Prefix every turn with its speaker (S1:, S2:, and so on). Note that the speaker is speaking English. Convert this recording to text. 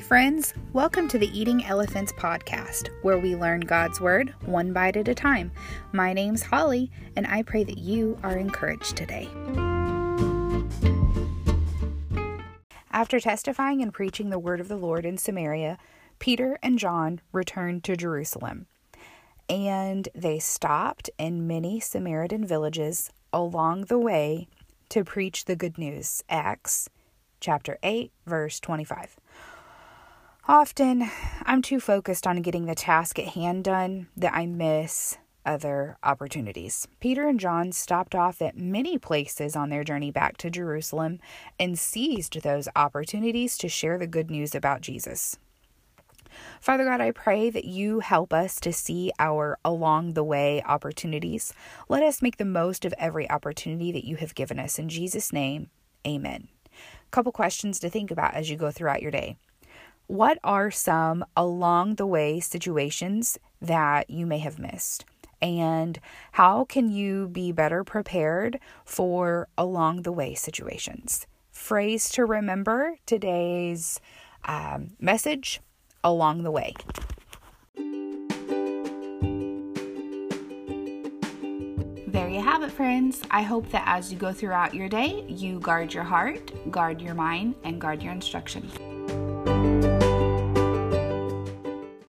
S1: friends. Welcome to the Eating Elephants podcast, where we learn God's Word one bite at a time. My name's Holly, and I pray that you are encouraged today. After testifying and preaching the word of the Lord in Samaria, Peter and John returned to Jerusalem. And they stopped in many Samaritan villages along the way to preach the good news. Acts chapter 8, verse 25. Often, I'm too focused on getting the task at hand done that I miss other opportunities. Peter and John stopped off at many places on their journey back to Jerusalem and seized those opportunities to share the good news about Jesus. Father God, I pray that you help us to see our along the way opportunities. Let us make the most of every opportunity that you have given us. In Jesus' name, amen. Couple questions to think about as you go throughout your day. What are some along the way situations that you may have missed? And how can you be better prepared for along the way situations? Phrase to remember today's um, message along the way. There you have it, friends. I hope that as you go throughout your day, you guard your heart, guard your mind, and guard your instructions.